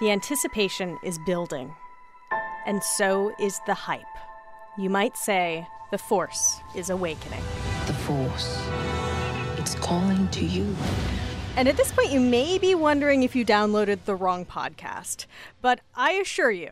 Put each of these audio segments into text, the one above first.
The anticipation is building, and so is the hype. You might say the Force is awakening. The Force. It's calling to you. And at this point, you may be wondering if you downloaded the wrong podcast. But I assure you,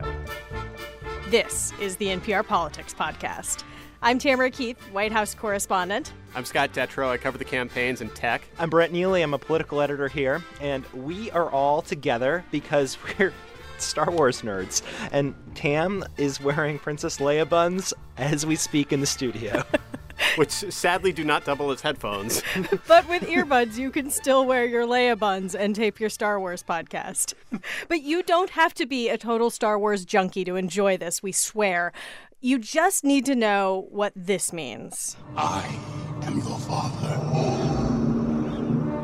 this is the NPR Politics Podcast. I'm Tamara Keith, White House correspondent. I'm Scott Detrow. I cover the campaigns and tech. I'm Brett Neely. I'm a political editor here. And we are all together because we're Star Wars nerds. And Tam is wearing Princess Leia buns as we speak in the studio. Which sadly do not double as headphones. but with earbuds, you can still wear your Leia buns and tape your Star Wars podcast. but you don't have to be a total Star Wars junkie to enjoy this, we swear. You just need to know what this means. I am your father.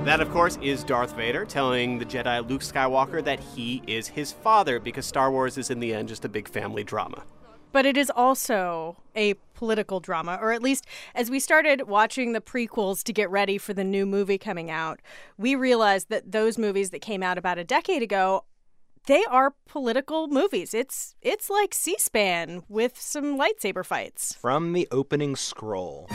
That, of course, is Darth Vader telling the Jedi Luke Skywalker that he is his father because Star Wars is, in the end, just a big family drama. But it is also a political drama, or at least as we started watching the prequels to get ready for the new movie coming out, we realized that those movies that came out about a decade ago they are political movies. It's it's like C-SPAN with some lightsaber fights. From the opening scroll.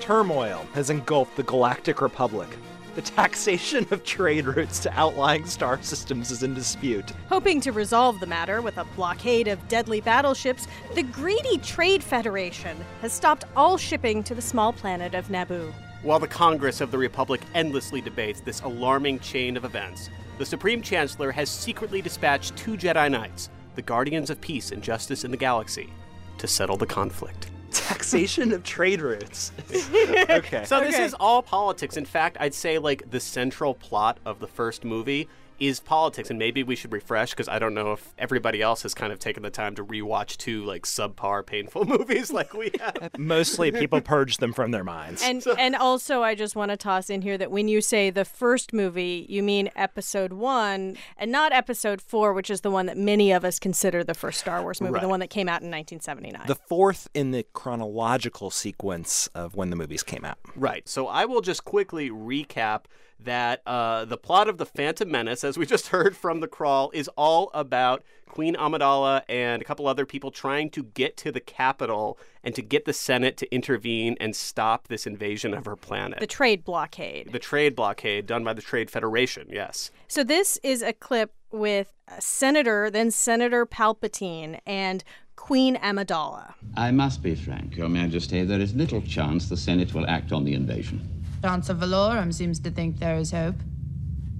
Turmoil has engulfed the Galactic Republic. The taxation of trade routes to outlying star systems is in dispute. Hoping to resolve the matter with a blockade of deadly battleships, the greedy Trade Federation has stopped all shipping to the small planet of Naboo. While the Congress of the Republic endlessly debates this alarming chain of events, the Supreme Chancellor has secretly dispatched two Jedi Knights, the guardians of peace and justice in the galaxy, to settle the conflict. Taxation of trade routes. okay. So this Okay. is all politics. In fact, I'd say like the central plot of the first movie is politics and maybe we should refresh because I don't know if everybody else has kind of taken the time to rewatch two like subpar painful movies like we have. Mostly people purge them from their minds. And and also I just want to toss in here that when you say the first movie, you mean episode 1 and not episode 4, which is the one that many of us consider the first Star Wars movie, the one that came out in 1979. the fourth in the chronological sequence of when the movies came out. Right. So I will just quickly recap that uh, the plot of the Phantom Menace, as we just heard from the crawl, is all about Queen Amidala and a couple other people trying to get to the capital and to get the Senate to intervene and stop this invasion of her planet. the trade blockade. the trade blockade done by the Trade Federation, yes. So this is a clip with Senator, then Senator Palpatine and Queen Amidala. I must be frank, Your Majesty. There is little chance the Senate will act on the invasion. Chancellor Valorum seems to think there is hope.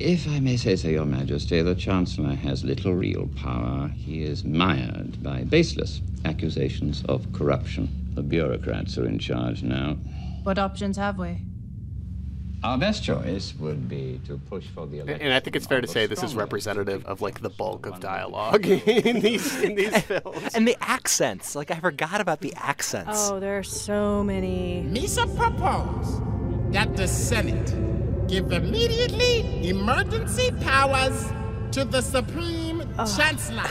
If I may say so, Your Majesty, the Chancellor has little real power. He is mired by baseless accusations of corruption. The bureaucrats are in charge now. What options have we? Our best choice would be to push for the election. And I think it's fair to say this is representative of like the bulk of dialogue in these in these films. And the accents. Like, I forgot about the accents. Oh, there are so many. Misa propose that the Senate give immediately emergency powers to the Supreme Chancellor.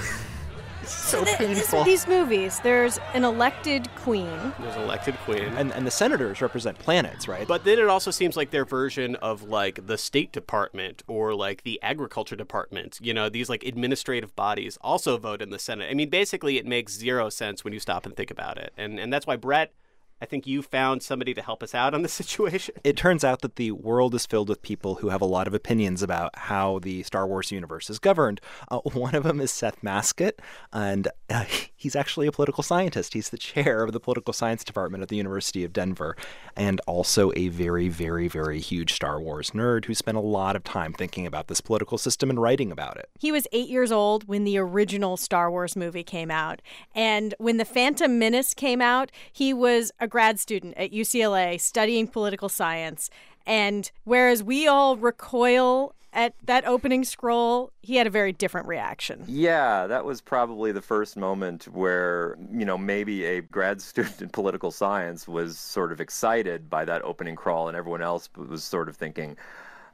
so Th- this- painful. these movies, there's an elected queen. There's an elected queen. And, and the senators represent planets, right? But then it also seems like their version of like the State Department or like the Agriculture Department, you know, these like administrative bodies also vote in the Senate. I mean, basically, it makes zero sense when you stop and think about it. And, and that's why, Brett, I think you found somebody to help us out on the situation. it turns out that the world is filled with people who have a lot of opinions about how the Star Wars universe is governed. Uh, one of them is Seth Masket, and uh, he's actually a political scientist. He's the chair of the political science department at the University of Denver, and also a very, very, very huge Star Wars nerd who spent a lot of time thinking about this political system and writing about it. He was eight years old when the original Star Wars movie came out. And when The Phantom Menace came out, he was a grad student at UCLA studying political science. And whereas we all recoil at that opening scroll, he had a very different reaction. Yeah, that was probably the first moment where, you know, maybe a grad student in political science was sort of excited by that opening crawl, and everyone else was sort of thinking,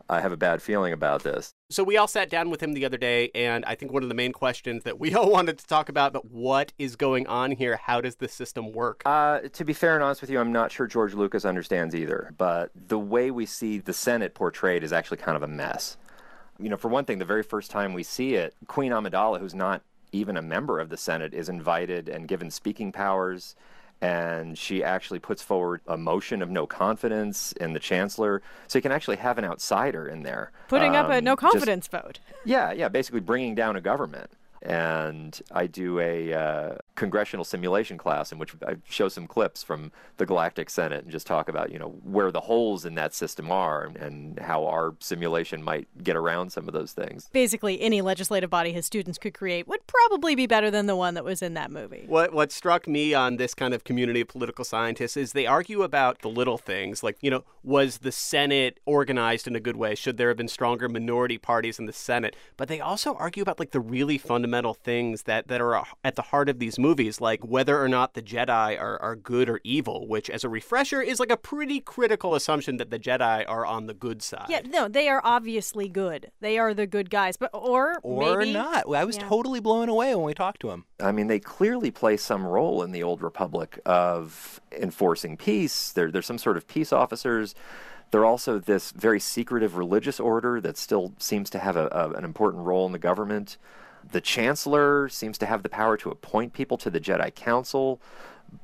I have a bad feeling about this. So we all sat down with him the other day, and I think one of the main questions that we all wanted to talk about, but what is going on here? How does this system work? Uh, to be fair and honest with you, I'm not sure George Lucas understands either, but the way we see the Senate portrayed is actually kind of a mess. You know, for one thing, the very first time we see it, Queen Amidala, who's not even a member of the Senate, is invited and given speaking powers. And she actually puts forward a motion of no confidence in the chancellor. So you can actually have an outsider in there. Putting up a Um, no just- confidence vote. yeah, yeah, basically bringing down a government. And I do a uh, congressional simulation class in which I show some clips from the Galactic Senate and just talk about, you know, where the holes in that system are and how our simulation might get around some of those things. Basically, any legislative body his students could create would probably be better than the one that was in that movie. What what struck me on this kind of community of political scientists is they argue about the little things, like you know, was the Senate organized in a good way? Should there have been stronger minority parties in the Senate? But they also argue about like the really fundamental things that that are at the heart of these movies, like whether or not the Jedi are are good or evil. Which, as a refresher, is like a pretty critical assumption that the Jedi are on the good side. Yeah, no, they are obviously good. They are the good guys, but or Or maybe, not. I was Yeah. totally blown away when we talked to him. I mean, they clearly play some role in the Old Republic of enforcing peace. They're, they're some sort of peace officers. They're also this very secretive religious order that still seems to have a, a, an important role in the government. The Chancellor seems to have the power to appoint people to the Jedi Council.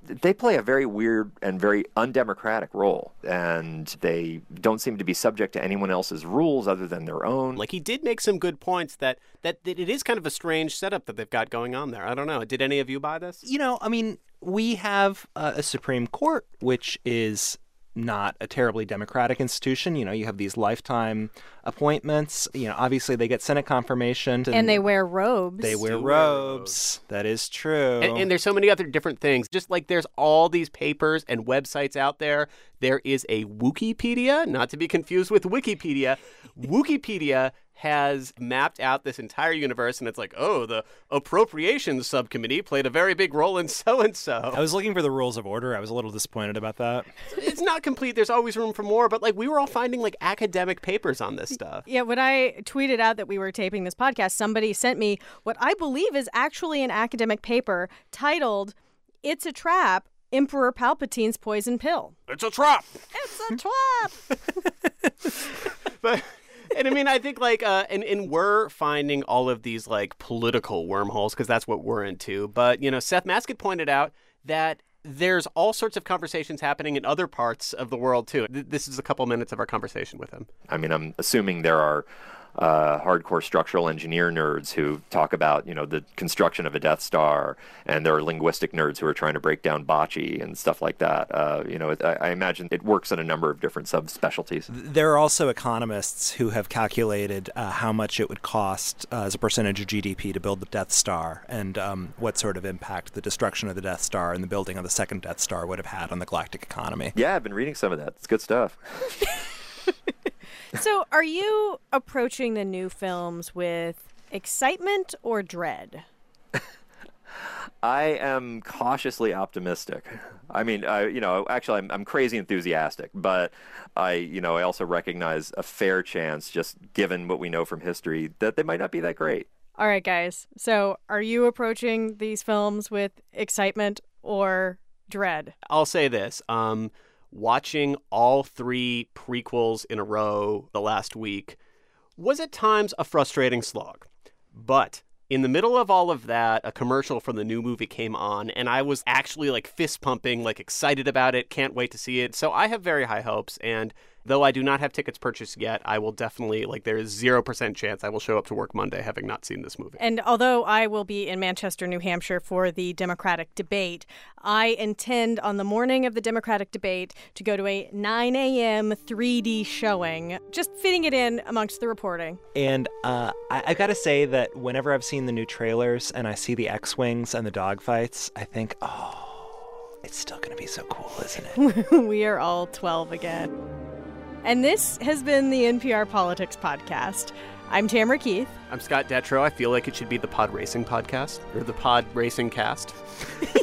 They play a very weird and very undemocratic role, and they don't seem to be subject to anyone else's rules other than their own. Like he did make some good points that, that that it is kind of a strange setup that they've got going on there. I don't know. Did any of you buy this? You know, I mean, we have uh, a Supreme Court, which is not a terribly democratic institution. You know, you have these lifetime appointments. You know, obviously they get Senate confirmation. and they wear robes. They wear Still wear robes. That is true. And, and there's so many other different things. Just like there's all these papers and websites out there, there is a Wookieepedia, not to be confused with Wikipedia. Wookieepedia has mapped out this entire universe, and it's like, oh, the appropriations subcommittee played a very big role in so and so. I was looking for the rules of order. I was a little disappointed about that. It's not complete. There's always room for more, but like we were all finding like academic papers on this stuff. Yeah, when I tweeted out that we were taping this podcast, somebody sent me what I believe is actually an academic paper titled "It's a Trap: Emperor Palpatine's Poison Pill." It's a trap. It's a trap. but and I mean, I think like, uh, and and we're finding all of these like political wormholes because that's what we're into. But you know, Seth Masket pointed out that there's all sorts of conversations happening in other parts of the world too. This is a couple minutes of our conversation with him. I mean, I'm assuming there are uh, hardcore structural engineer nerds who talk about, you know, the construction of a Death Star, and there are linguistic nerds who are trying to break down bocce and stuff like that. Uh, you know, it, I, I imagine it works in a number of different subspecialties. There are also economists who have calculated uh, how much it would cost uh, as a percentage of GDP to build the Death Star and um, what sort of impact the destruction of the Death Star and the building of the second Death Star would have had on the galactic economy. Yeah, I've been reading some of that. It's good stuff. so, are you approaching the new films with excitement or dread? I am cautiously optimistic. I mean, I, you know, actually, I'm, I'm crazy enthusiastic, but I, you know, I also recognize a fair chance, just given what we know from history, that they might not be that great. All right, guys. So, are you approaching these films with excitement or dread? I'll say this. Um, watching all three prequels in a row the last week was at times a frustrating slog. But in the middle of all of that, a commercial from the new movie came on, and I was actually like fist pumping, like excited about it, can't wait to see it. So I have very high hopes, and though I do not have tickets purchased yet, I will definitely, like, there is 0% chance I will show up to work Monday having not seen this movie. And although I will be in Manchester, New Hampshire for the Democratic debate, I intend on the morning of the Democratic debate to go to a 9 a.m. 3D showing, just fitting it in amongst the reporting. And uh, I, I gotta say that whenever I've seen the new trailers and I see the X-wings and the dogfights, I think, oh, it's still gonna be so cool, isn't it? we are all 12 again. And this has been the NPR Politics Podcast. I'm Tamara Keith. I'm Scott Detrow. I feel like it should be the Pod Racing Podcast or the Pod Racing Cast.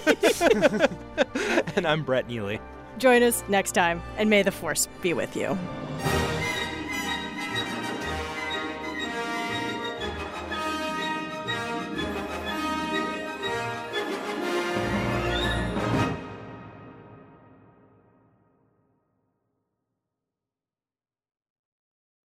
and I'm Brett Neely. Join us next time, and may the Force be with you.